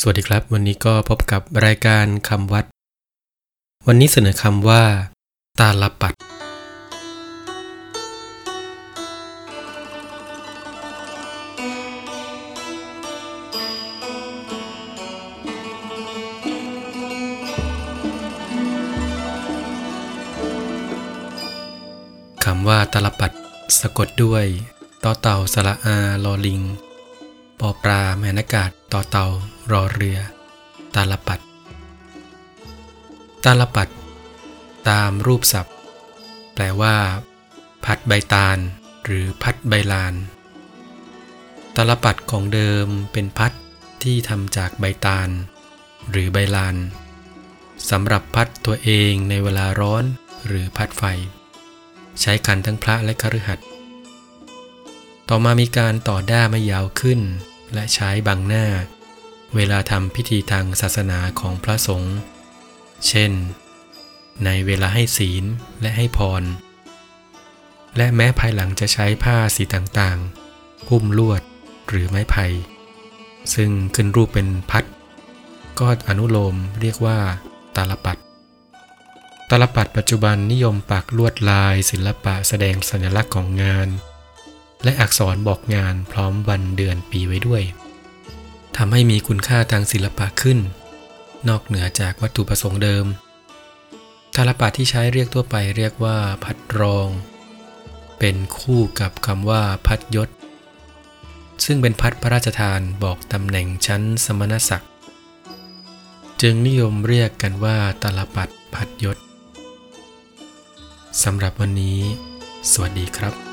สวัสดีครับ วันนี้ก็พบกับรายการคำวัด วันนี้เสนอคำว่า ตาลปัด คำว่าตาลปัด สะกดด้วยต่อเต่าสระอาลอลิง ปอปลาแมนากาศต่อเต่า รอเรือ ตาลปัด ตาลปัด ตามรูปศัพท์ แปลว่า พัดใบตาล หรือพัดใบลาน ตาลปัดของเดิมเป็นพัดที่ทำจากใบตาล หรือใบลานสำหรับพัดตัวเองในเวลาร้อนหรือพัดไฟ ใช้กันทั้งพระและคฤหัสถ์ต่อมามีการต่อด้าไม่ยาวขึ้น และใช้บังหน้า เวลาทำพิธีทางศาสนาของพระสงฆ์ เช่น ในเวลาให้ศีลและให้พร และแม้ภายหลังจะใช้ผ้าสีต่างๆ หุ้มลวดหรือไม้ไผ่ซึ่งขึ้นรูปเป็นพัด ก็อนุโลมเรียกว่าตาลปัดตาลปัดปัจจุบันนิยมปักลวดลายศิลปะแสดงสัญลักษณ์ของงาน และอักษรบอกงานพร้อมวันเดือนปีไว้ด้วย ทำให้มีคุณค่าทางศิลปะขึ้น นอกเหนือจากวัตถุประสงค์เดิมตาลปัดที่ใช้เรียกทั่วไปเรียกว่า พัดรอง เป็นคู่กับคำว่าพัดยศ ซึ่งเป็นพัดพระราชทานบอกตำแหน่งชั้นสมณศักดิ์จึงนิยมเรียกกันว่าตาลปัดพัดยศสำหรับวันนี้ สวัสดีครับ